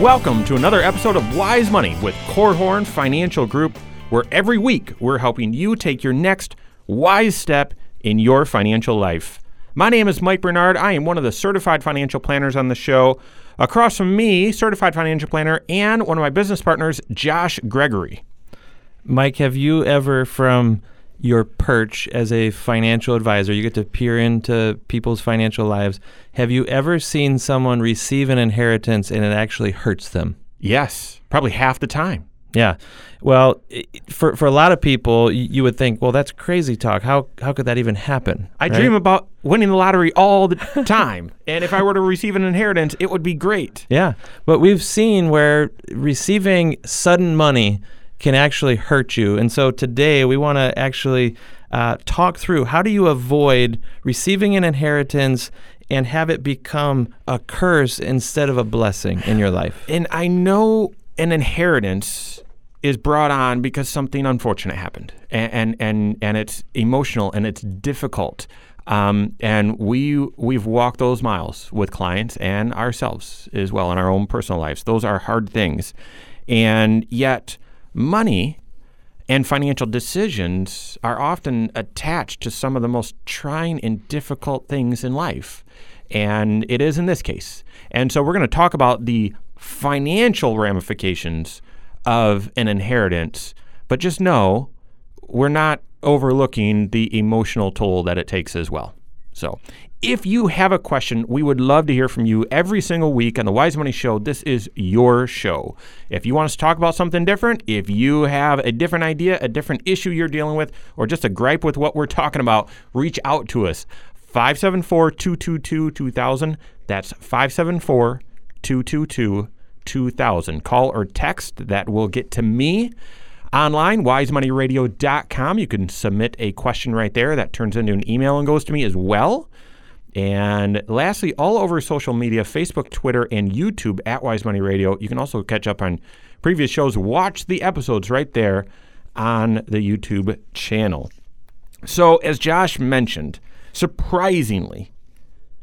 Welcome to another episode of Wise Money with Korhorn Financial Group, where every week we're helping you take your next wise step in your financial life. My name is Mike Bernard. I am one of the certified financial planners on the show. Across from me, certified financial planner and one of my business partners, Josh Gregory. Mike, have you ever, from your perch as a financial advisor, you get to peer into people's financial lives. Have you ever seen someone receive an inheritance and it actually hurts them? Yes, probably half the time. Yeah. Well, for for a lot of people, you would think, well, that's crazy talk. How how could that even happen? I right? dream about winning the lottery all the time, and if I were to receive an inheritance, it would be great. Yeah, but we've seen where receiving sudden money can actually hurt you. And so today we want to actually uh, talk through how do you avoid receiving an inheritance and have it become a curse instead of a blessing in your life. And I know an inheritance is brought on because something unfortunate happened, and and and, and it's emotional and it's difficult. Um, and we we've walked those miles with clients and ourselves as well in our own personal lives. Those are hard things, and yet Money and financial decisions are often attached to some of the most trying and difficult things in life. And it is in this case. And so we're going to talk about the financial ramifications of an inheritance, but just know we're not overlooking the emotional toll that it takes as well. So, if you have a question, we would love to hear from you every single week on the Wise Money Show. This is your show. If you want us to talk about something different, if you have a different idea, a different issue you're dealing with, or just a gripe with what we're talking about, reach out to us. 574 222 2000. That's 574 222 2000. Call or text that will get to me online, wisemoneyradio.com. You can submit a question right there. That turns into an email and goes to me as well. And lastly, all over social media Facebook, Twitter, and YouTube at Wise Money Radio. You can also catch up on previous shows. Watch the episodes right there on the YouTube channel. So, as Josh mentioned, surprisingly,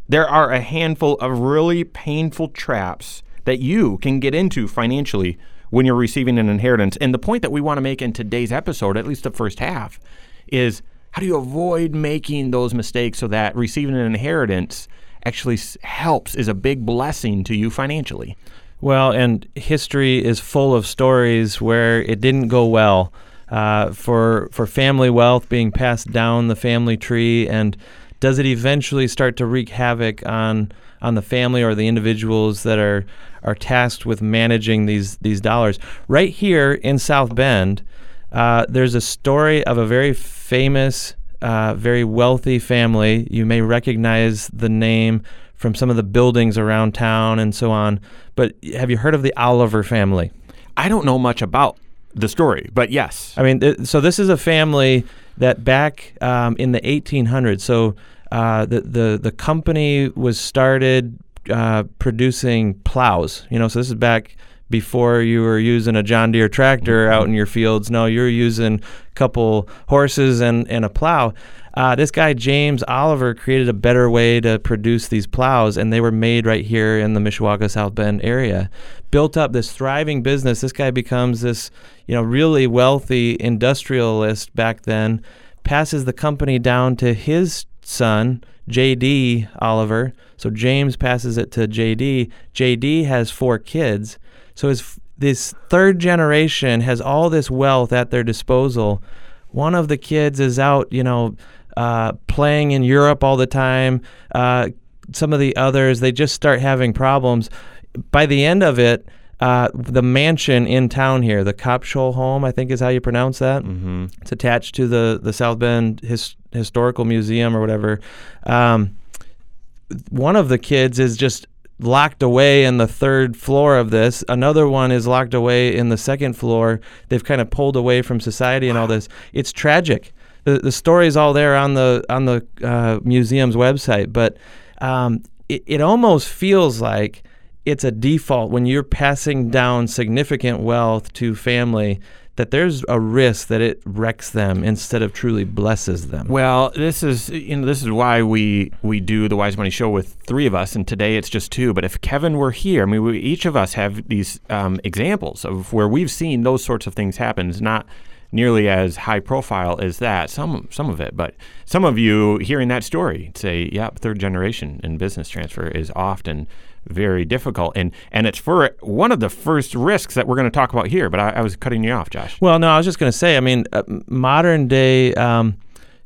there are a handful of really painful traps that you can get into financially when you're receiving an inheritance. And the point that we want to make in today's episode, at least the first half, is how do you avoid making those mistakes so that receiving an inheritance actually helps, is a big blessing to you financially? Well, and history is full of stories where it didn't go well. Uh, for for family wealth being passed down the family tree, and does it eventually start to wreak havoc on on the family or the individuals that are are tasked with managing these these dollars. Right here in South Bend, uh, there's a story of a very famous, uh, very wealthy family. You may recognize the name from some of the buildings around town and so on. But have you heard of the Oliver family? I don't know much about the story, but yes. I mean, th- so this is a family that back um, in the 1800s. So uh, the the the company was started uh, producing plows. You know, so this is back before you were using a John Deere tractor out in your fields. No, you're using a couple horses and, and a plow. Uh, this guy, James Oliver, created a better way to produce these plows, and they were made right here in the Mishawaka South Bend area. Built up this thriving business. This guy becomes this, you know, really wealthy industrialist back then, passes the company down to his son, JD Oliver. So James passes it to JD. JD has four kids. So his this third generation has all this wealth at their disposal. One of the kids is out, you know, uh, playing in Europe all the time. Uh, some of the others, they just start having problems. By the end of it, uh, the mansion in town here, the Copshaholm, I think is how you pronounce that. Mm-hmm. It's attached to the the South Bend His, Historical Museum or whatever. Um, one of the kids is just locked away in the third floor of this. Another one is locked away in the second floor. They've kind of pulled away from society and all this. It's tragic. The the story is all there on the on the uh, museum's website, but um, it, it almost feels like it's a default when you're passing down significant wealth to family that there's a risk that it wrecks them instead of truly blesses them. Well, this is you know this is why we we do the Wise Money Show with three of us, and today it's just two. But if Kevin were here, I mean, we, each of us have these um, examples of where we've seen those sorts of things happen. It's not nearly as high profile as that. Some some of it, but some of you hearing that story say, "Yep, third generation in business transfer is often." Very difficult and and it's for one of the first risks that we're going to talk about here but I, I was cutting you off josh Well, no, I was just going to say. I mean, uh, modern day, um,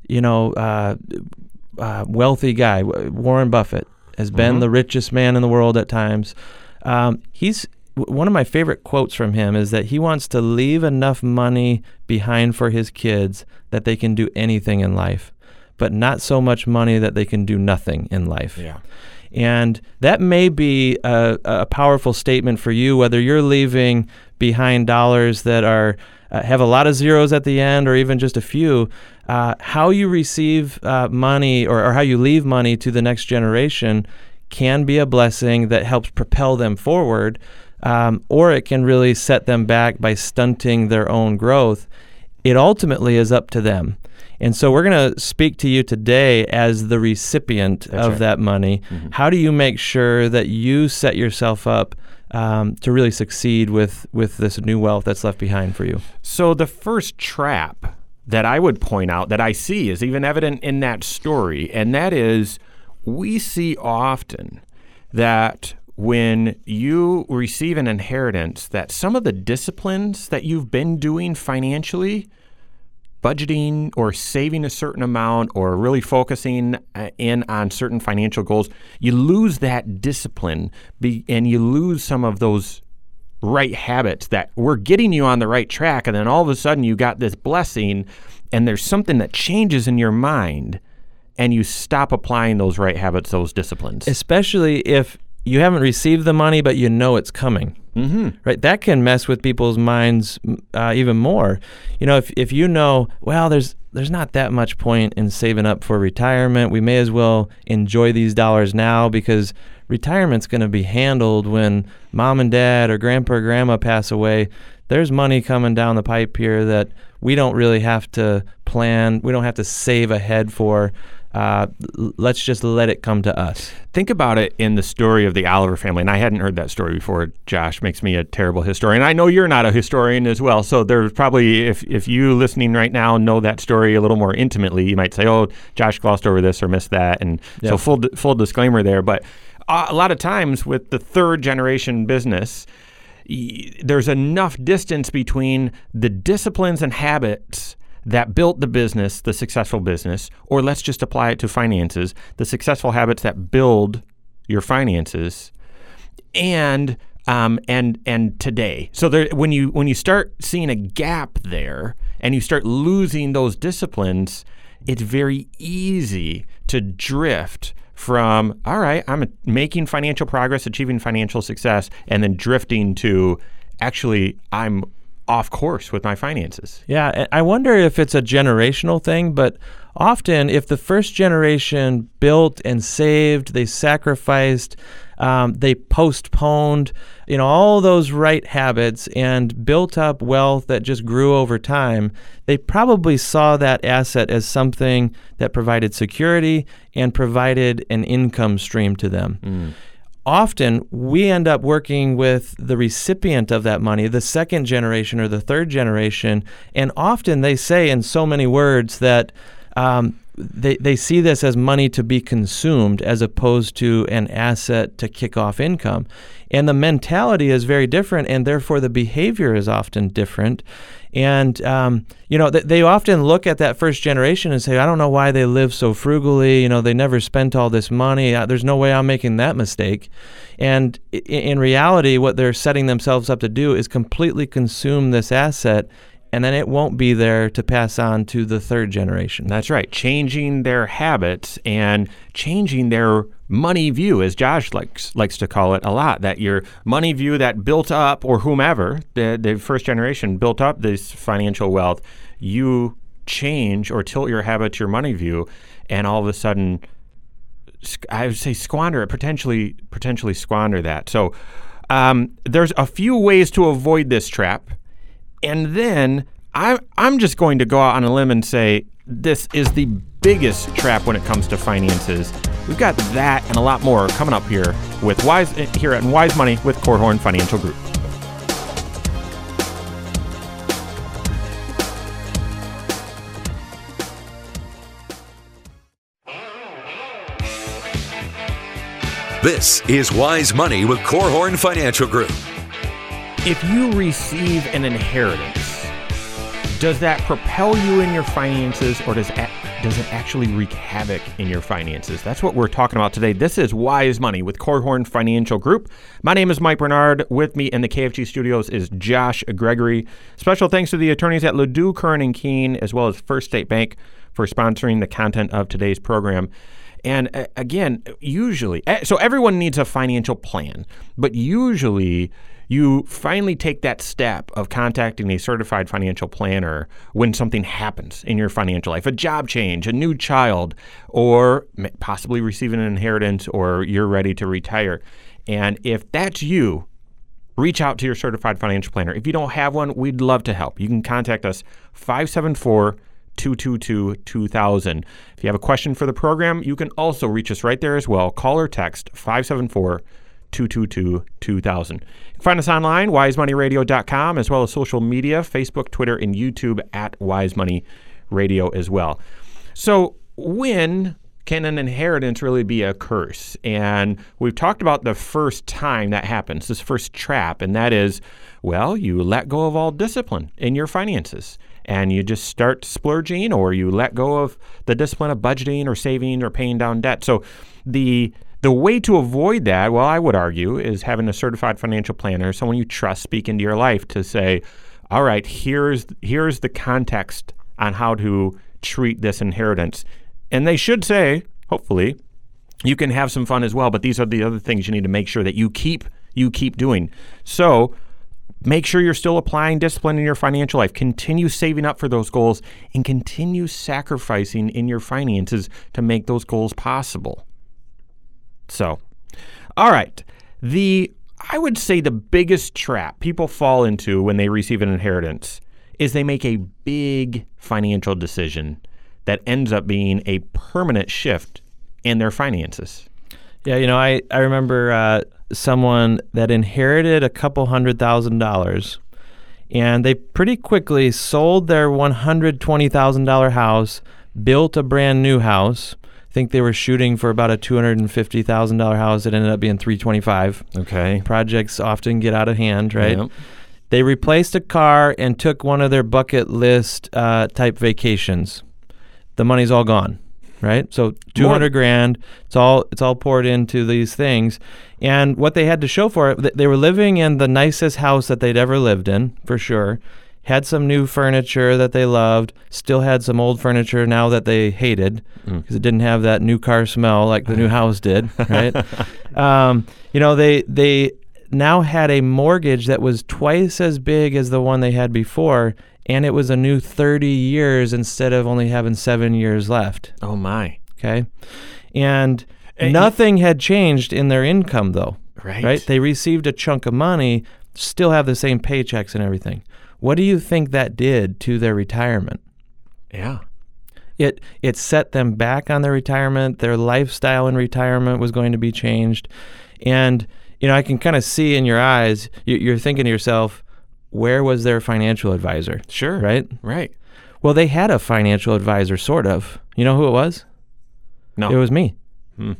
you know, uh, uh, wealthy guy, Warren Buffett, has been the richest man in the world at times. Um, he's one of my favorite quotes from him is that he wants to leave enough money behind for his kids that they can do anything in life, but not so much money that they can do nothing in life. yeah And that may be a, a powerful statement for you, whether you're leaving behind dollars that are uh, have a lot of zeros at the end, or even just a few. Uh, how you receive uh, money, or, or how you leave money to the next generation, can be a blessing that helps propel them forward, um, or it can really set them back by stunting their own growth. It ultimately is up to them. And so we're going to speak to you today as the recipient of right. that money. How do you make sure that you set yourself up um, to really succeed with, with this new wealth that's left behind for you? So the first trap that I would point out that I see is even evident in that story, and that is we see often that when you receive an inheritance that some of the disciplines that you've been doing financially budgeting or saving a certain amount or really focusing uh, in on certain financial goals you lose that discipline and you lose some of those right habits that were getting you on the right track and then all of a sudden you got this blessing and there's something that changes in your mind and you stop applying those right habits those disciplines. Especially if you haven't received the money, but you know it's coming. mm-hmm. right? That can mess with people's minds uh, even more. You know, if, if you know, well, there's there's not that much point in saving up for retirement. We may as well enjoy these dollars now because retirement's going to be handled when mom and dad or grandpa or grandma pass away. There's money coming down the pipe here that we don't really have to plan. We don't have to save ahead for. Uh, let's just let it come to us. Think about it in the story of the Oliver family, and I hadn't heard that story before. Josh makes me a terrible historian. I know you're not a historian as well, so there's probably if if you listening right now know that story a little more intimately, you might say, "Oh, Josh glossed over this or missed that," and so full full disclaimer there. But a lot of times with the third generation business, there's enough distance between the disciplines and habits that built the business, the successful business, or let's just apply it to finances, the successful habits that build your finances, and um, and and today. So there, when you when you start seeing a gap there, and you start losing those disciplines, it's very easy to drift from all right, I'm making financial progress, achieving financial success, and then drifting to actually I'm off course with my finances. Yeah, I wonder if it's a generational thing, but often if the first generation built and saved, they sacrificed, um, they postponed, you know, all those right habits and built up wealth that just grew over time, they probably saw that asset as something that provided security and provided an income stream to them often we end up working with the recipient of that money, the second generation or the third generation, and often they say in so many words that um, they, they see this as money to be consumed as opposed to an asset to kick off income. And the mentality is very different, and therefore the behavior is often different. And, um, you know, th- they often look at that first generation and say, I don't know why they live so frugally. You know, they never spent all this money. Uh, there's no way I'm making that mistake. And in reality, what they're setting themselves up to do is completely consume this asset and then it won't be there to pass on to the third generation. That's right. Changing their habits and changing their money view, as Josh likes likes to call it a lot. That your money view that built up, or whomever the the first generation built up this financial wealth, you change or tilt your habit to your money view, and all of a sudden, I would say squander it, potentially potentially squander that. So. Um, there's a few ways to avoid this trap. And then I, I'm just going to go out on a limb and say this is the biggest trap when it comes to finances. We've got that and a lot more coming up here with Wise eh, here at Wise Money with Korhorn Financial Group. This is Wise Money with Korhorn Financial Group. If you receive an inheritance, does that propel you in your finances or does does it actually wreak havoc in your finances? That's what we're talking about today. This is Wise Money with Korhorn Financial Group. My name is Mike Bernard. With me in the KFG studios is Josh Gregory. Special thanks to the attorneys at Ladue, Curran and Kuehn, as well as First State Bank for sponsoring the content of today's program. And uh, again, usually, uh, so everyone needs a financial plan, but usually you finally take that step of contacting a certified financial planner when something happens in your financial life a job change, a new child, or possibly receiving an inheritance, or you're ready to retire. And if that's you, reach out to your certified financial planner. If you don't have one, we'd love to help. You can contact us 574 222 2000. If you have a question for the program, you can also reach us right there as well. Call or text 574 222 2000. You can find us online, wisemoneyradio.com, as well as social media Facebook, Twitter, and YouTube at Wise Money Radio as well. So, when can an inheritance really be a curse? And we've talked about the first time that happens, this first trap, and that is, well, you let go of all discipline in your finances and you just start splurging or you let go of the discipline of budgeting or saving or paying down debt. So the the way to avoid that, well, I would argue, is having a certified financial planner, someone you trust speak into your life to say, all right, here's here's the context on how to treat this inheritance. And they should say, hopefully, you can have some fun as well, but these are the other things you need to make sure that you keep you keep doing. So Make sure you're still applying discipline in your financial life. Continue saving up for those goals and continue sacrificing in your finances to make those goals possible. So, all right. The I would say the biggest trap people fall into when they receive an inheritance is they make a big financial decision that ends up being a permanent shift in their finances. Yeah, you know, I, I remember uh, someone that inherited a couple hundred thousand dollars and they pretty quickly sold their $120,000 house, built a brand new house. Think they were shooting for about a $250,000 house. It ended up being 325. Okay. Projects often get out of hand, right? Yep. They replaced a car and took one of their bucket list uh, type vacations. The money's all gone, right? So 200 grand. It's all it's all poured into these things. And what they had to show for it, they were living in the nicest house that they'd ever lived in, for sure. Had some new furniture that they loved. Still had some old furniture now that they hated because it didn't have that new car smell like the new house did, right? um, you know, they they now had a mortgage that was twice as big as the one they had before, and it was a new 30 years instead of only having seven years left. Oh my. Okay. And And nothing had changed in their income, though. Right. Right? They received a chunk of money, still have the same paychecks and everything. What do you think that did to their retirement? Yeah. It it set them back on their retirement. Their lifestyle in retirement was going to be changed, and you know I can kind of see in your eyes. you- You're thinking to yourself, where was their financial advisor? Sure. Right. Right. Well, they had a financial advisor, sort of. You know who it was? No. It was me. Hmm.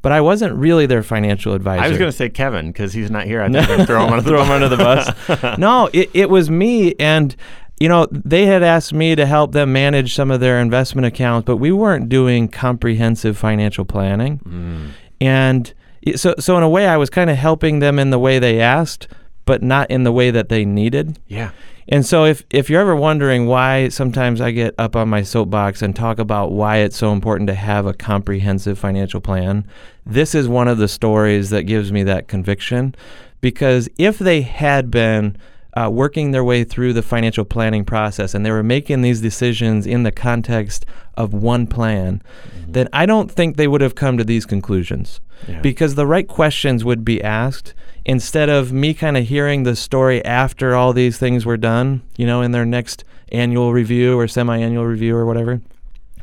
But I wasn't really their financial advisor. I was going to say Kevin because he's not here. I think I'm throw him under the throw him under the bus. no, it, it was me, and you know they had asked me to help them manage some of their investment accounts, but we weren't doing comprehensive financial planning, Mm. and so so in a way I was kind of helping them in the way they asked, but not in the way that they needed. Yeah. And so, if, if you're ever wondering why sometimes I get up on my soapbox and talk about why it's so important to have a comprehensive financial plan, this is one of the stories that gives me that conviction. Because if they had been uh, working their way through the financial planning process and they were making these decisions in the context of one plan, mm-hmm. then I don't think they would have come to these conclusions. Yeah. Because the right questions would be asked instead of me kind of hearing the story after all these things were done, you know, in their next annual review or semi annual review or whatever.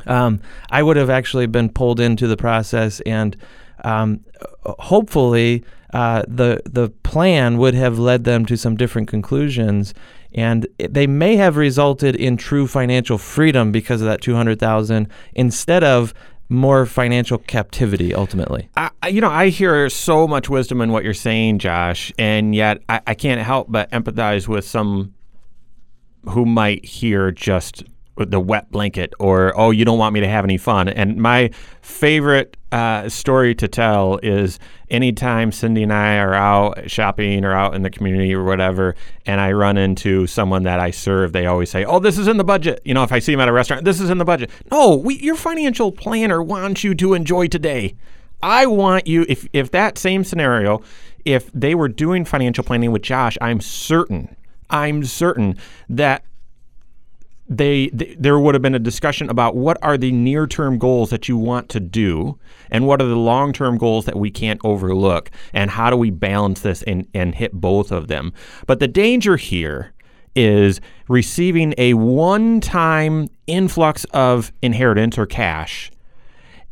Um, I would have actually been pulled into the process and um, hopefully uh, the the plan would have led them to some different conclusions, and they may have resulted in true financial freedom because of that two hundred thousand instead of more financial captivity ultimately. I, you know, I hear so much wisdom in what you're saying, Josh, and yet I, I can't help but empathize with some who might hear just the wet blanket or oh you don't want me to have any fun. And my favorite uh, story to tell is anytime cindy and i are out shopping or out in the community or whatever and i run into someone that i serve they always say oh this is in the budget. You know if i see them at a restaurant this is in the budget. No we, your financial planner wants you to enjoy today. I want you if, if that same scenario if they were doing financial planning with josh i'm certain i'm certain that they, th- there would have been a discussion about what are the near-term goals that you want to do and what are the long-term goals that we can't overlook and how do we balance this and, and hit both of them. But the danger here is receiving a one-time influx of inheritance or cash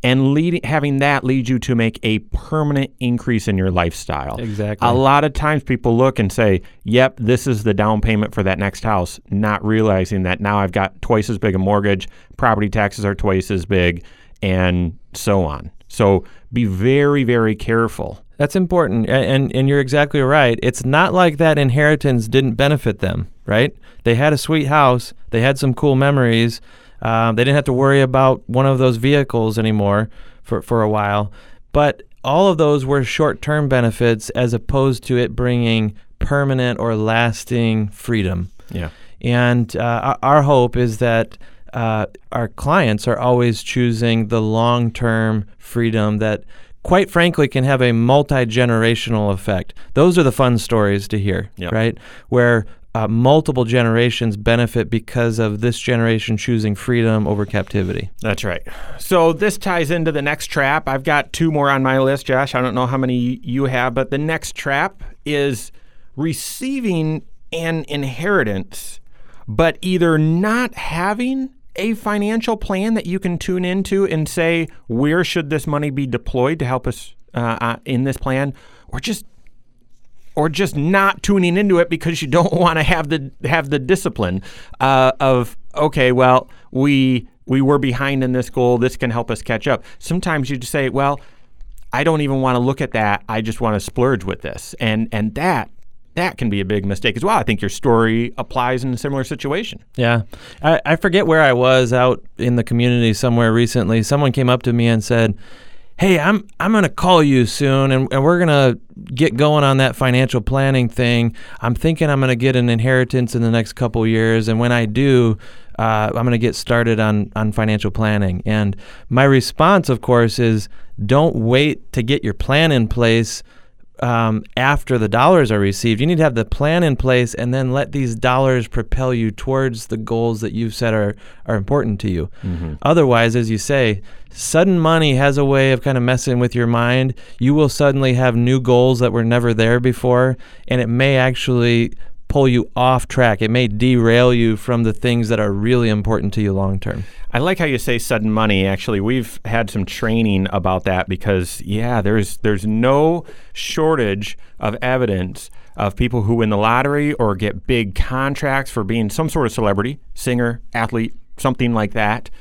and leading, having that lead you to make a permanent increase in your lifestyle. Exactly. A lot of times people look and say, "Yep, this is the down payment for that next house," not realizing that now I've got twice as big a mortgage, property taxes are twice as big, and so on. So be very, very careful. That's important, and and you're exactly right. It's not like that inheritance didn't benefit them, right? They had a sweet house, they had some cool memories um, they didn't have to worry about one of those vehicles anymore for, for a while. But all of those were short term benefits as opposed to it bringing permanent or lasting freedom. Yeah. And uh, our hope is that uh, our clients are always choosing the long term freedom that, quite frankly, can have a multi generational effect. Those are the fun stories to hear, yep. right? Where uh, multiple generations benefit because of this generation choosing freedom over captivity. That's right. So this ties into the next trap. I've got two more on my list, Josh. I don't know how many you have, but the next trap is receiving an inheritance, but either not having a financial plan that you can tune into and say, where should this money be deployed to help us uh, uh, in this plan, or just or just not tuning into it because you don't want to have the have the discipline uh, of okay, well we we were behind in this goal. This can help us catch up. Sometimes you just say, well, I don't even want to look at that. I just want to splurge with this, and and that that can be a big mistake as well. I think your story applies in a similar situation. Yeah. I, I forget where I was out in the community somewhere recently. Someone came up to me and said, hey, I'm I'm gonna call you soon, and, and we're gonna get going on that financial planning thing. I'm thinking I'm gonna get an inheritance in the next couple years, and when I do, uh, I'm gonna get started on on financial planning. And my response, of course, is don't wait to get your plan in place um, after the dollars are received. You need to have the plan in place and then let these dollars propel you towards the goals that you've set are, are important to you. Mm-hmm. Otherwise, as you say, sudden money has a way of kind of messing with your mind. You will suddenly have new goals that were never there before, and it may actually pull you off track. It may derail you from the things that are really important to you long term. I like how you say sudden money. Actually, we've had some training about that because yeah, there's there's no shortage of evidence of people who win the lottery or get big contracts for being some sort of celebrity, singer, athlete, something like that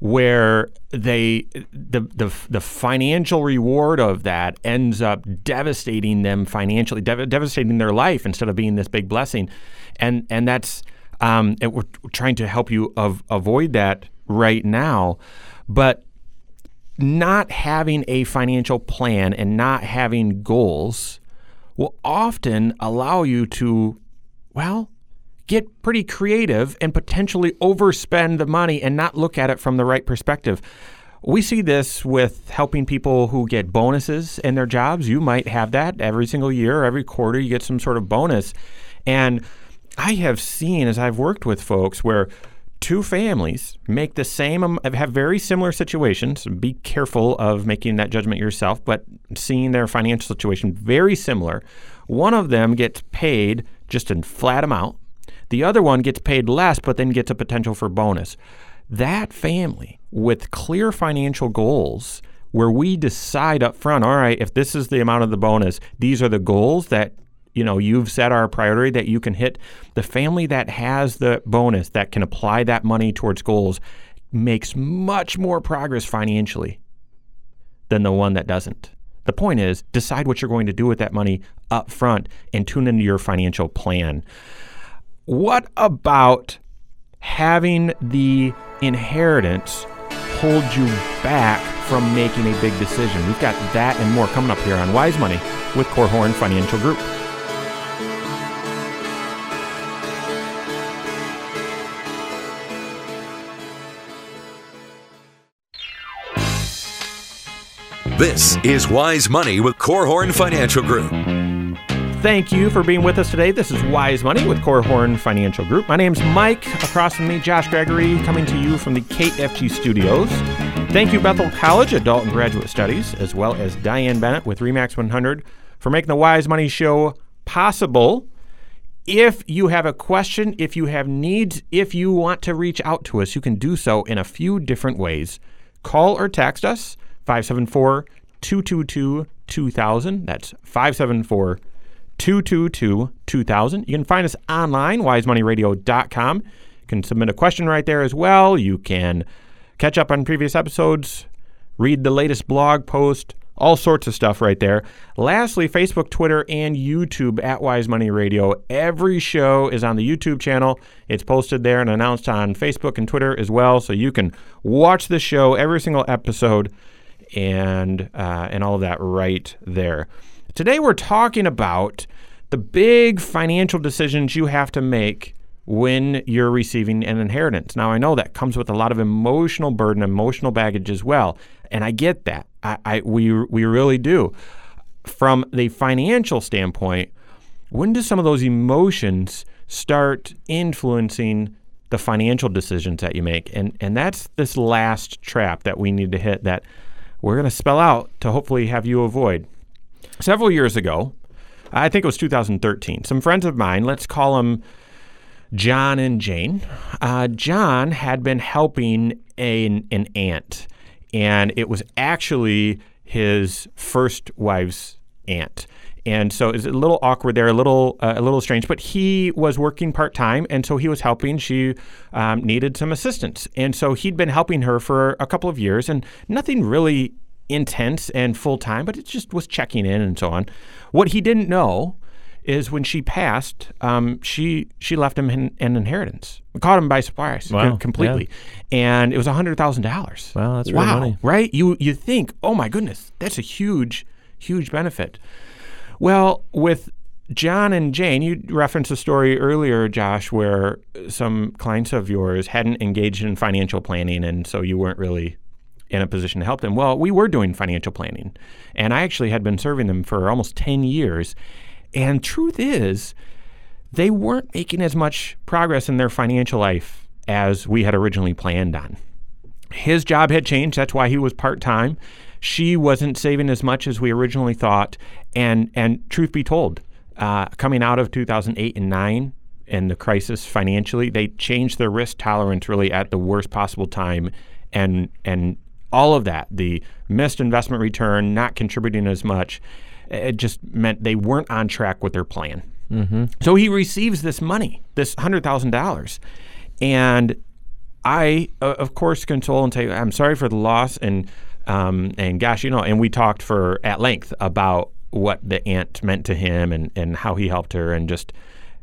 where they the, the the financial reward of that ends up devastating them financially, dev- devastating their life instead of being this big blessing, and and that's um, and we're trying to help you of, avoid that right now, but not having a financial plan and not having goals will often allow you to, well, get pretty creative and potentially overspend the money and not look at it from the right perspective. We see this with helping people who get bonuses in their jobs. You might have that every single year, every quarter, you get some sort of bonus. And I have seen as I've worked with folks where two families make the same have very similar situations be careful of making that judgment yourself but seeing their financial situation very similar one of them gets paid just a flat amount the other one gets paid less but then gets a potential for bonus. That family with clear financial goals where we decide up front all right if this is the amount of the bonus these are the goals that you know you've set our priority that you can hit the family that has the bonus that can apply that money towards goals makes much more progress financially than the one that doesn't. The point is decide what you're going to do with that money up front and tune into your financial plan what about having the inheritance hold you back from making a big decision we've got that and more coming up here on wise money with Korhorn Financial Group. This is Wise Money with Korhorn Financial Group. Thank you for being with us today. This is Wise Money with Korhorn Financial Group. My name's Mike. Across from me, Josh Gregory, coming to you from the KFG studios. Thank you, Bethel College Adult and Graduate Studies, as well as Diane Bennett with Remax 100 for making the Wise Money Show possible. If you have a question, if you have needs, if you want to reach out to us, you can do so in a few different ways. Call or text us 574 222 2000. That's 574 222 2000. You can find us online, wisemoneyradio.com. You can submit a question right there as well. You can catch up on previous episodes, read the latest blog post, all sorts of stuff right there. Lastly, Facebook, Twitter, and YouTube at Wise Money Radio. Every show is on the YouTube channel. It's posted there and announced on Facebook and Twitter as well, so you can watch the show, every single episode and uh, and all of that right there. Today we're talking about the big financial decisions you have to make when you're receiving an inheritance. Now I know that comes with a lot of emotional burden, emotional baggage as well, and I get that. I, I we we really do. From the financial standpoint, when do some of those emotions start influencing the financial decisions that you make? And and that's this last trap that we need to hit that we're going to spell out to hopefully have you avoid. Several years ago, I think it was 2013, some friends of mine, let's call them John and Jane, uh, John had been helping a, an aunt, and it was actually his first wife's aunt. And so it's a little awkward there, a little uh, a little strange. But he was working part time, and so he was helping. She um, needed some assistance, and so he'd been helping her for a couple of years, and nothing really intense and full time, but it just was checking in and so on. What he didn't know is when she passed, um, she she left him an, an inheritance, caught him by surprise Wow, completely, and it was hundred thousand dollars. Wow, that's wow, money. right? You you think, oh my goodness, that's a huge huge benefit. Well, with John and Jane, you referenced a story earlier, Josh, where some clients of yours hadn't engaged in financial planning, and so you weren't really in a position to help them. Well, we were doing financial planning, and I actually had been serving them for almost 10 years. And truth is, they weren't making as much progress in their financial life as we had originally planned on. His job had changed. That's why he was part time. She wasn't saving as much as we originally thought. And and truth be told, uh, coming out of 2008 and nine and the crisis financially, they changed their risk tolerance really at the worst possible time, and and all of that, the missed investment return, not contributing as much, it just meant they weren't on track with their plan. So he receives this money, this hundred thousand dollars, and I, uh, of course, console and say, "I'm sorry for the loss," and um, and gosh, you know, and we talked for at length about what the aunt meant to him and and how he helped her, and just,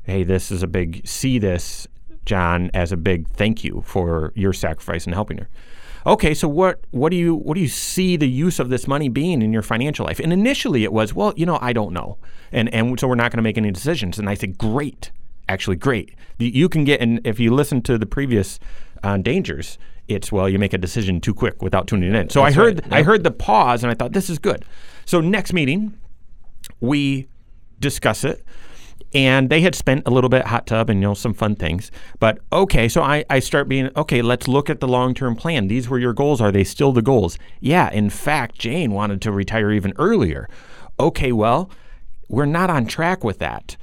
hey, this is a big see this, John, as a big thank you for your sacrifice in helping her. Okay, so what what do you what do you see the use of this money being in your financial life? And initially it was, well, you know, I don't know, and and so we're not going to make any decisions. And I said, great, actually great. You- can get, and if you listen to the previous uh, dangers, it's well, you make a decision too quick without tuning in. So I heard, right. I heard the pause, and I thought this is good. So next meeting, we discuss it and they had spent a little bit hot tub and you know some fun things. But okay so i, I start being okay let's look at the long-term plan. These were your goals. Are they still the goals? Yeah in fact jane wanted to retire even earlier. Okay well we're not on track with that.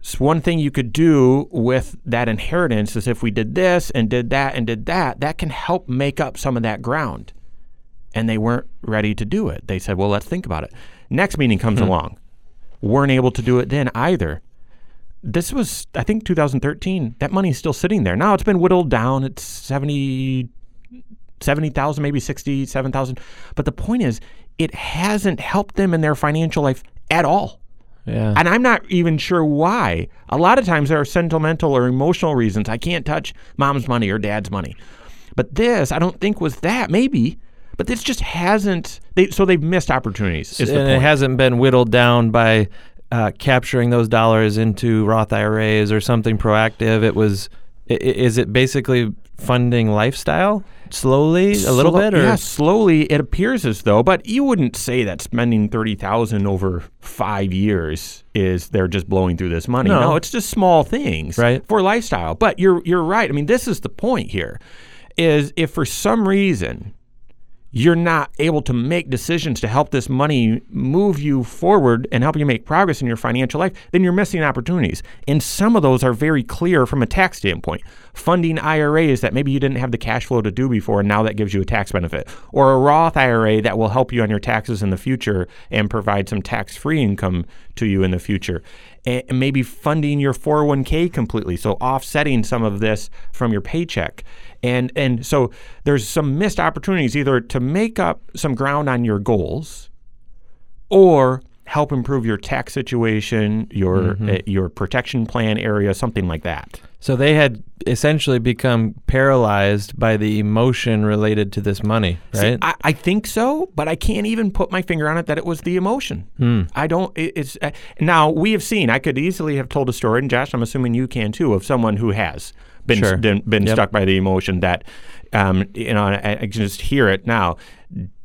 So one thing you could do with that inheritance is if we did this and did that and did that that can help make up some of that ground. And they weren't ready to do it. They said, "Well, let's think about it." Next meeting comes hmm. along, weren't able to do it then either. This was, I think, 2013. That money's still sitting there. Now it's been whittled down. It's 70, 70,000, maybe 67,000. But the point is, it hasn't helped them in their financial life at all. Yeah. And I'm not even sure why. A lot of times there are sentimental or emotional reasons. I can't touch mom's money or dad's money. But this, I don't think was that. Maybe, but this just hasn't. They, so they've missed opportunities. Is the and point. it hasn't been whittled down by uh, capturing those dollars into Roth IRAs or something proactive. It was. Is it basically funding lifestyle slowly, a little bit, or yeah, slowly it appears as though, but you wouldn't say that spending thirty thousand over five years is they're just blowing through this money. No. it's just small things Right. for lifestyle. But you're you're right. I mean, this is the point here: is if for some reason you're not able to make decisions to help this money move you forward and help you make progress in your financial life, then you're missing opportunities. And some of those are very clear from a tax standpoint. Funding IRAs that maybe you didn't have the cash flow to do before, and now that gives you a tax benefit. Or a Roth IRA that will help you on your taxes in the future and provide some tax free income to you in the future. And maybe funding your 401k completely, so offsetting some of this from your paycheck. And and so there's some missed opportunities either to make up some ground on your goals or help improve your tax situation, your uh, your protection plan area, something like that. So they had essentially become paralyzed by the emotion related to this money, See, right? I, I think so, but I can't even put my finger on it that it was the emotion. Hmm. I don't. It, it's uh, now we have seen. I could easily have told a story, and Josh, I'm assuming you can too, of someone who has been Sure. been, been Yep. stuck by the emotion. That um, you know, I, I can just hear it now.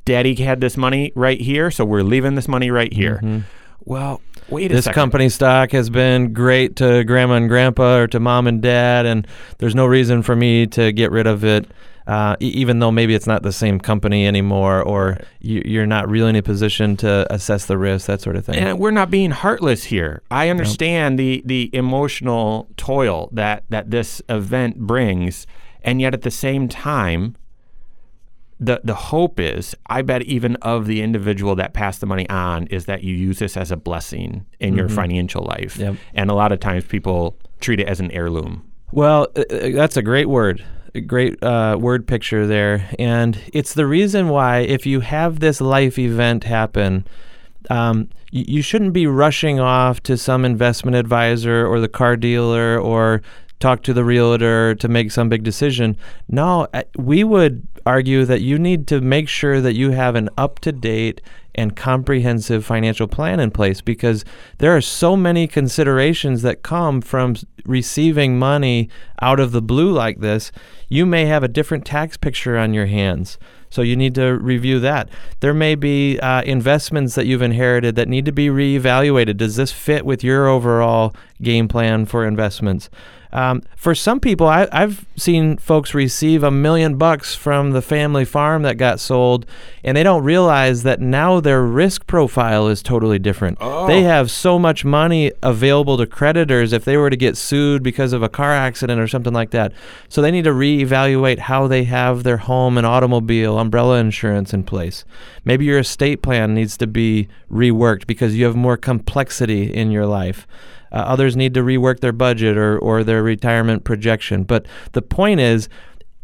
Daddy had this money right here, so we're leaving this money right here. Well, wait a this company stock has been great to grandma and grandpa or to mom and dad, and there's no reason for me to get rid of it, uh, e- even though maybe it's not the same company anymore, or you, you're not really in a position to assess the risk, that sort of thing. And we're not being heartless here. I understand the the emotional toil that that this event brings, and yet at the same time, the the hope is, I bet even of the individual that passed the money on, is that you use this as a blessing in your financial life. Yep. And a lot of times people treat it as an heirloom. Well, uh, uh, that's a great word. A great uh, word picture there. And it's the reason why, if you have this life event happen, um, you, you shouldn't be rushing off to some investment advisor or the car dealer or talk to the realtor to make some big decision. No, we would argue that you need to make sure that you have an up to date and comprehensive financial plan in place because there are so many considerations that come from receiving money out of the blue like this. You may have a different tax picture on your hands. So you need to review that. There may be uh, investments that you've inherited that need to be reevaluated. Does this fit with your overall game plan for investments? Um, for some people, I, I've seen folks receive a million bucks from the family farm that got sold, and they don't realize that now their risk profile is totally different. They have so much money available to creditors if they were to get sued because of a car accident or something like that. So they need to reevaluate how they have their home and automobile umbrella insurance in place. Maybe your estate plan needs to be reworked because you have more complexity in your life. Uh, others need to rework their budget or, or their retirement projection. But the point is,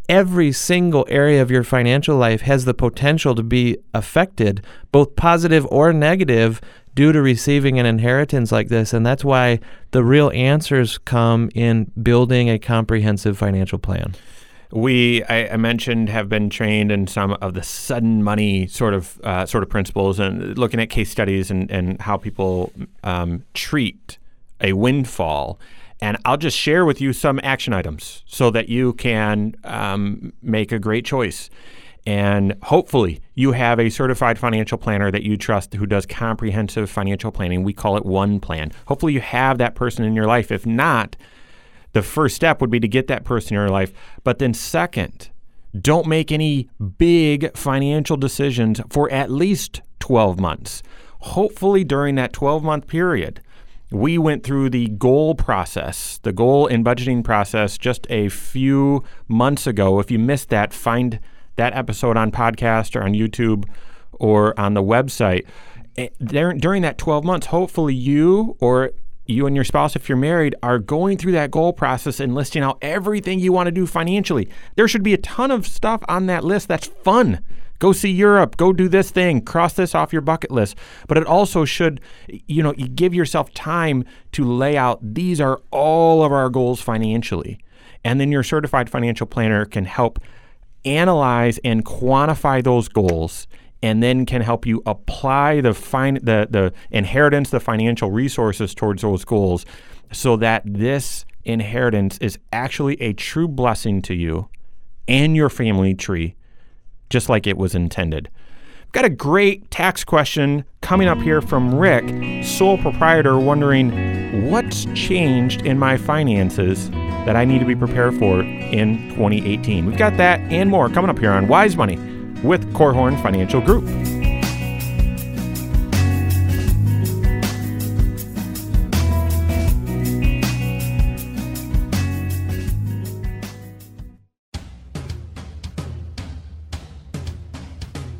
every single area of your financial life has the potential to be affected, both positive or negative, due to receiving an inheritance like this. And that's why the real answers come in building a comprehensive financial plan. We, I, I mentioned, have been trained in some of the sudden money sort of uh, sort of principles, and looking at case studies and, and how people um, treat a windfall. And I'll just share with you some action items so that you can um, make a great choice. And hopefully, you have a certified financial planner that you trust who does comprehensive financial planning. We call it One Plan. Hopefully, you have that person in your life. If not, the first step would be to get that person in your life. But then, second, don't make any big financial decisions for at least 12 months. Hopefully, during that 12 month period, we went through the goal process, the goal and budgeting process just a few months ago. If you missed that, find that episode on podcast or on YouTube or on the website. Eh, there, during that 12 months, hopefully you or you and your spouse, if you're married, are going through that goal process and listing out everything you want to do financially. There should be a ton of stuff on that list that's fun. Go see Europe, go do this thing, cross this off your bucket list. But it also should, you know, you give yourself time to lay out these are all of our goals financially. And then your certified financial planner can help analyze and quantify those goals and then can help you apply the fin- the the inheritance, the financial resources towards those goals, so that this inheritance is actually a true blessing to you and your family tree, just like it was intended. Got a great tax question coming up here from Rick, sole proprietor, wondering what's changed in my finances that I need to be prepared for in 2018. We've got that and more coming up here on Wise Money with Korhorn Financial Group.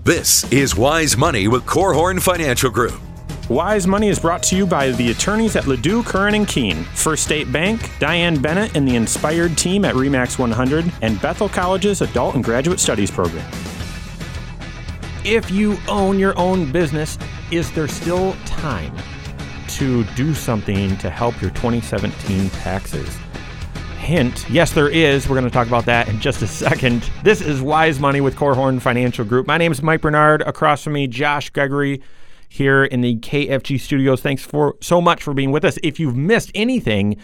This is Wise Money with Korhorn Financial Group. Wise Money is brought to you by the attorneys at Ladue, Curran and Kuehn, First State Bank, Diane Bennett and the Inspired team at Remax 100, and Bethel College's Adult and Graduate Studies program. If you own your own business, is there still time to do something to help your 2017 taxes? Hint, yes, there is. We're going to talk about that in just a second. This is Wise Money with Korhorn Financial Group. My name is Mike Bernard. Across from me, Josh Gregory here in the KFG studios. Thanks for so much for being with us. If you've missed anything,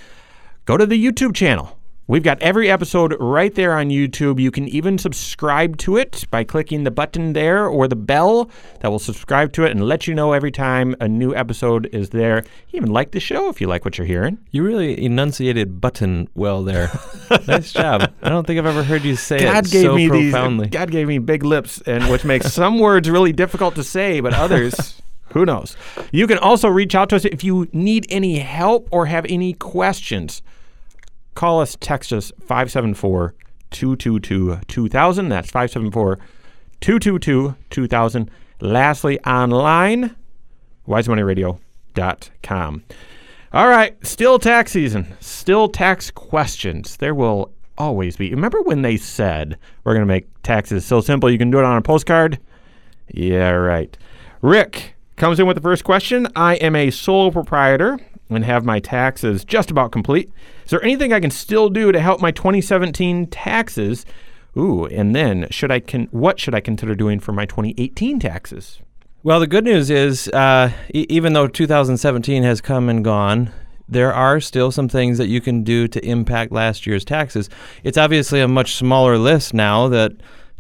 go to the YouTube channel. We've got every episode right there on YouTube. You can even subscribe to it by clicking the button there or the bell that will subscribe to it and let you know every time a new episode is there. You even like the show if you like what you're hearing. You really enunciated button well there. nice job. I don't think I've ever heard you say God it gave so me profoundly. these. God gave me big lips, and which makes some words really difficult to say, but others. Who knows? You can also reach out to us if you need any help or have any questions. Call us, text us 574 222 2000. That's 574 222 2000. Lastly, online, wisemoneyradio.com. All right, still tax season, still tax questions. There will always be. Remember when they said we're going to make taxes so simple you can do it on a postcard? Yeah, right. Rick comes in with the first question. I am a sole proprietor and have my taxes just about complete. Is there anything I can still do to help my 2017 taxes? Ooh, and then should I con- what should I consider doing for my 2018 taxes? Well, the good news is, uh, e- even though 2017 has come and gone, there are still some things that you can do to impact last year's taxes. It's obviously a much smaller list now that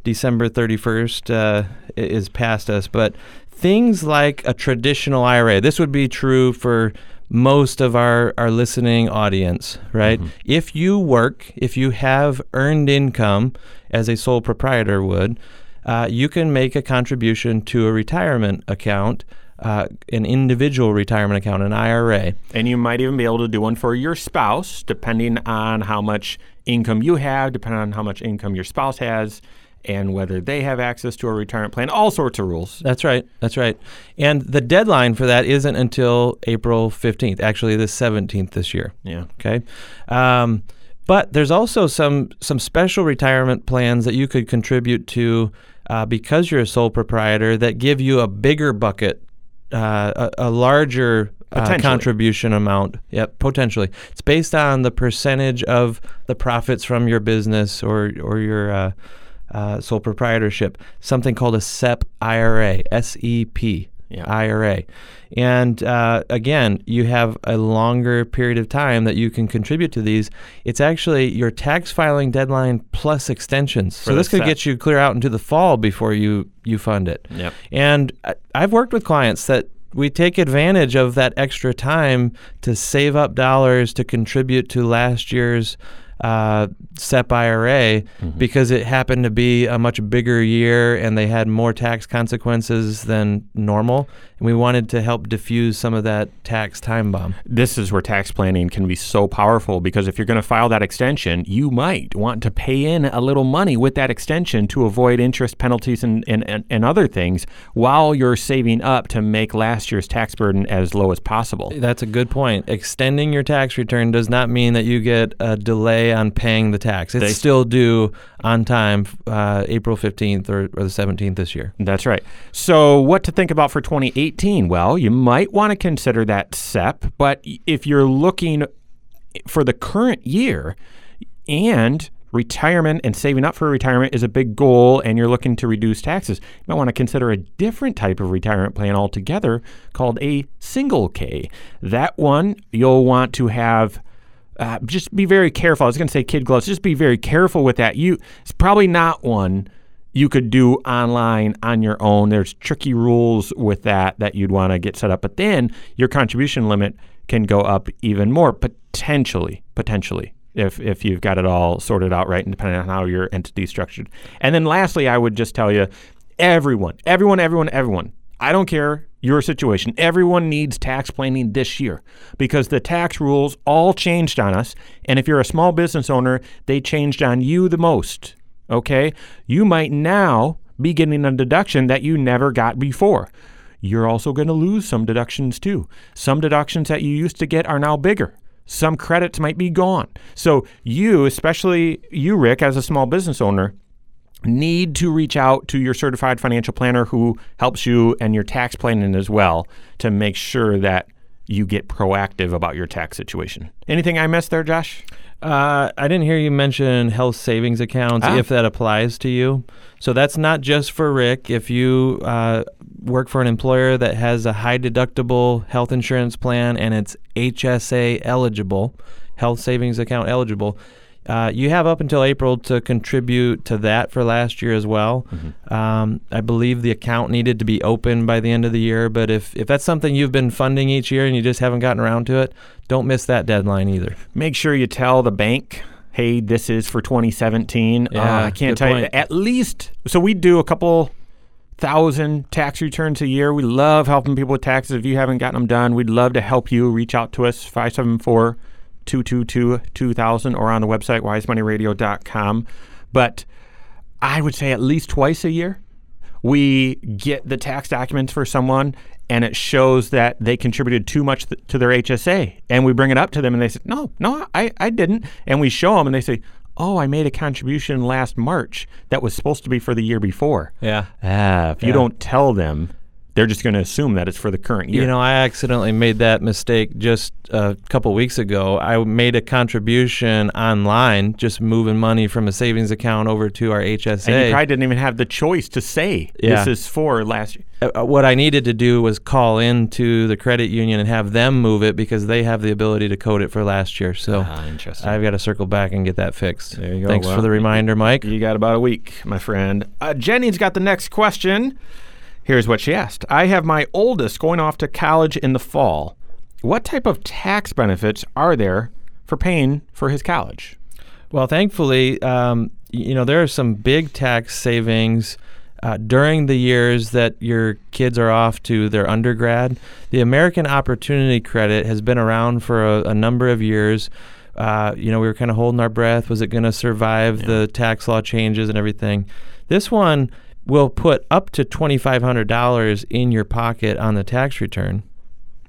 December 31st uh, is past us, but things like a traditional IRA, this would be true for most of our, our listening audience, right? If you work, if you have earned income as a sole proprietor would, uh, you can make a contribution to a retirement account, uh, an individual retirement account, an IRA. And you might even be able to do one for your spouse, depending on how much income you have, depending on how much income your spouse has, and whether they have access to a retirement plan, all sorts of rules. That's right. That's right. And the deadline for that isn't until April 15th, actually, the 17th this year. Yeah. Okay. Um, but there's also some some special retirement plans that you could contribute to uh, because you're a sole proprietor that give you a bigger bucket, uh, a, a larger uh, contribution amount. Yep, potentially. It's based on the percentage of the profits from your business or or your uh, uh, sole proprietorship. Something called a SEP IRA, S E P. Yeah. IRA. And uh, again, you have a longer period of time that you can contribute to these. It's actually your tax filing deadline plus extensions. So this could get you clear out into the fall before you you fund it. Yep. And I- I've worked with clients that we take advantage of that extra time to save up dollars to contribute to last year's uh, SEP IRA because it happened to be a much bigger year and they had more tax consequences than normal. And we wanted to help diffuse some of that tax time bomb. this is where tax planning can be so powerful because if you're going to file that extension, you might want to pay in a little money with that extension to avoid interest penalties and, and, and, and other things while you're saving up to make last year's tax burden as low as possible. That's a good point. Extending your tax return does not mean that you get a delay on paying the tax. It's They- still due on time, uh, April 15th or, or the 17th this year. That's right. So, what to think about for 2018? Well, you might want to consider that SEP, but if you're looking for the current year and retirement and saving up for retirement is a big goal and you're looking to reduce taxes, you might want to consider a different type of retirement plan altogether called a single K. That one you'll want to have uh, just be very careful. I was going to say kid gloves. Just be very careful with that. You it's probably not one you could do online on your own. There's tricky rules with that that you'd want to get set up. But then your contribution limit can go up even more potentially. Potentially. If, if you've got it all sorted out right and depending on how your entity is structured. And then lastly, I would just tell you everyone, everyone, everyone, everyone, I don't care your situation. Everyone needs tax planning this year because the tax rules all changed on us. And if you're a small business owner, they changed on you the most. Okay? You might now be getting a deduction that you never got before. You're also going to lose some deductions too. Some deductions that you used to get are now bigger. Some credits might be gone. So, you, especially you, Rick, as a small business owner, need to reach out to your certified financial planner who helps you and your tax planning as well to make sure that you get proactive about your tax situation. Anything I missed there, Josh? Uh, I didn't hear you mention health savings accounts Ah. if that applies to you. So that's not just for Rick. If you uh, work for an employer that has a high deductible health insurance plan and it's HSA eligible, health savings account eligible, uh, you have up until April to contribute to that for last year as well. Um, I believe the account needed to be open by the end of the year, but if, if that's something you've been funding each year and you just haven't gotten around to it, don't miss that deadline either. Make sure you tell the bank, hey, this is for 2017. Uh, Yeah, I can't tell you, at least, so we do a couple thousand tax returns a year. We love helping people with taxes. If you haven't gotten them done, we'd love to help you. Reach out to us, 574 222 2000 or on the website, wisemoneyradio.com. But I would say at least twice a year, we get the tax documents for someone and it shows that they contributed too much th- to their HSA. And we bring it up to them and they say, no, no, I, I didn't. And we show them and they say, oh, I made a contribution last March that was supposed to be for the year before. Yeah. Ah, if you don't tell them, they're just going to assume that it's for the current year. You know, I accidentally made that mistake just a couple weeks ago. I made a contribution online, just moving money from a savings account over to our HSA. and you probably didn't even have the choice to say Yeah. this is for last year. Uh, what I needed to do was call into the credit union and have them move it because they have the ability to code it for last year. So Ah, interesting. I've got to circle back and get that fixed. There you go. Thanks Well, for the reminder, Mike. You got about a week, my friend. Uh, Jenny's got the next question. Here's what she asked I have my oldest going off to college in the fall. What type of tax benefits are there for paying for his college? Well, thankfully, um, you know there are some big tax savings uh, during the years that your kids are off to their undergrad. The American Opportunity Credit has been around for a, a number of years. Uh, you know, we were kind of holding our breath. Was it going to survive the tax law changes and everything? This one will put up to twenty five hundred dollars in your pocket on the tax return.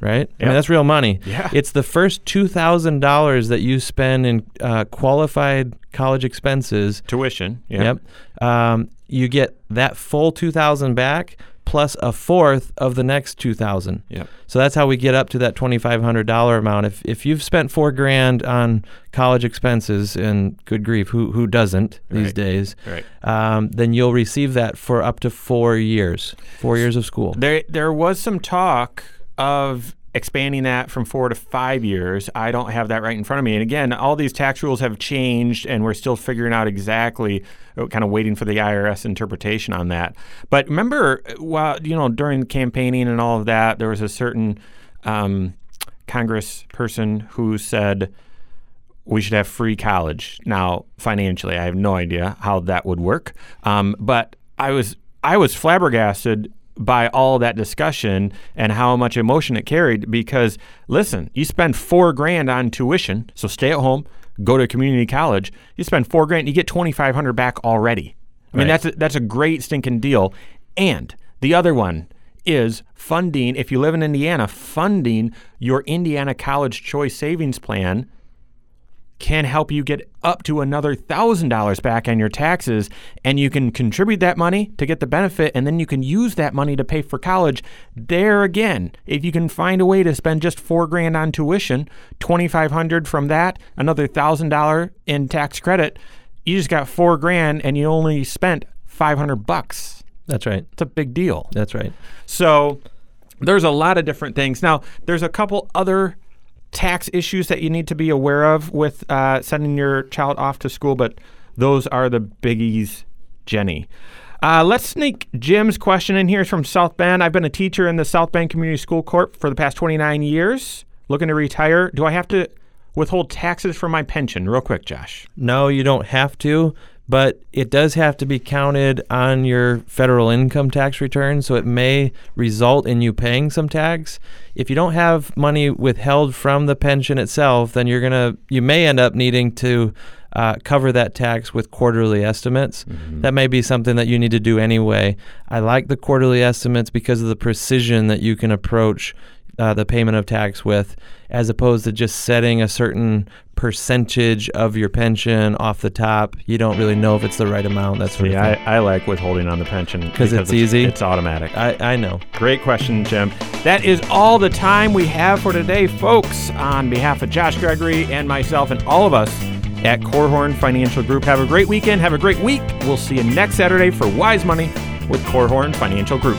Right? I mean, that's real money. Yeah. It's the first two thousand dollars that you spend in uh, qualified college expenses. Tuition. Yeah. Yep. Um, you get that full two thousand back plus a fourth of the next two thousand. Yep. So that's how we get up to that twenty five hundred dollar amount. If if you've spent four grand on college expenses, and good grief, who who doesn't these Right. days? Right. Um, then you'll receive that for up to four years, four years of school. There, there was some talk of expanding that from four to five years. I don't have that right in front of me. And again, all these tax rules have changed, and we're still figuring out exactly, uh, kind of waiting for the IRS interpretation on that. But remember, while you know during campaigning and all of that, there was a certain um, Congress person who said we should have free college. Now, financially, I have no idea how that would work. Um, but I was I was flabbergasted by all that discussion and how much emotion it carried. Because listen, you spend four grand on tuition, so stay at home, go to community college. You spend four grand, you get twenty five hundred back already. I mean, Right. that's a, that's a great stinking deal. And the other one is funding. If you live in Indiana, funding your Indiana College Choice Savings Plan can help you get up to another thousand dollars back on your taxes and you can contribute that money to get the benefit and then you can use that money to pay for college there again if you can find a way to spend just four grand on tuition 2500 from that another thousand dollar in tax credit you just got four grand and you only spent 500 bucks That's right. it's a big deal That's right. so there's a lot of different things. Now, there's a couple other tax issues that you need to be aware of with uh, sending your child off to school, but those are the biggies, Jenny. Uh, let's sneak Jim's question in here. It's from South Bend. I've been a teacher in the South Bend Community School Corp for the past 29 years. Looking to retire. Do I have to withhold taxes from my pension? Real quick, Josh. No, you don't have to, but it does have to be counted on your federal income tax return. So it may result in you paying some tax. If you don't have money withheld from the pension itself, then you're gonna you may end up needing to uh, cover that tax with quarterly estimates. That may be something that you need to do anyway. I like the quarterly estimates because of the precision that you can approach uh, the payment of tax with, as opposed to just setting a certain percentage of your pension off the top. You don't really know if it's the right amount. That's sort. I, I like withholding on the pension 'Cause because it's easy? It's automatic. I, I know. Great question, Jim. That is all the time we have for today, folks. On behalf of Josh Gregory and myself and all of us at Korhorn Financial Group, have a great weekend. Have a great week. We'll see you next Saturday for Wise Money with Korhorn Financial Group.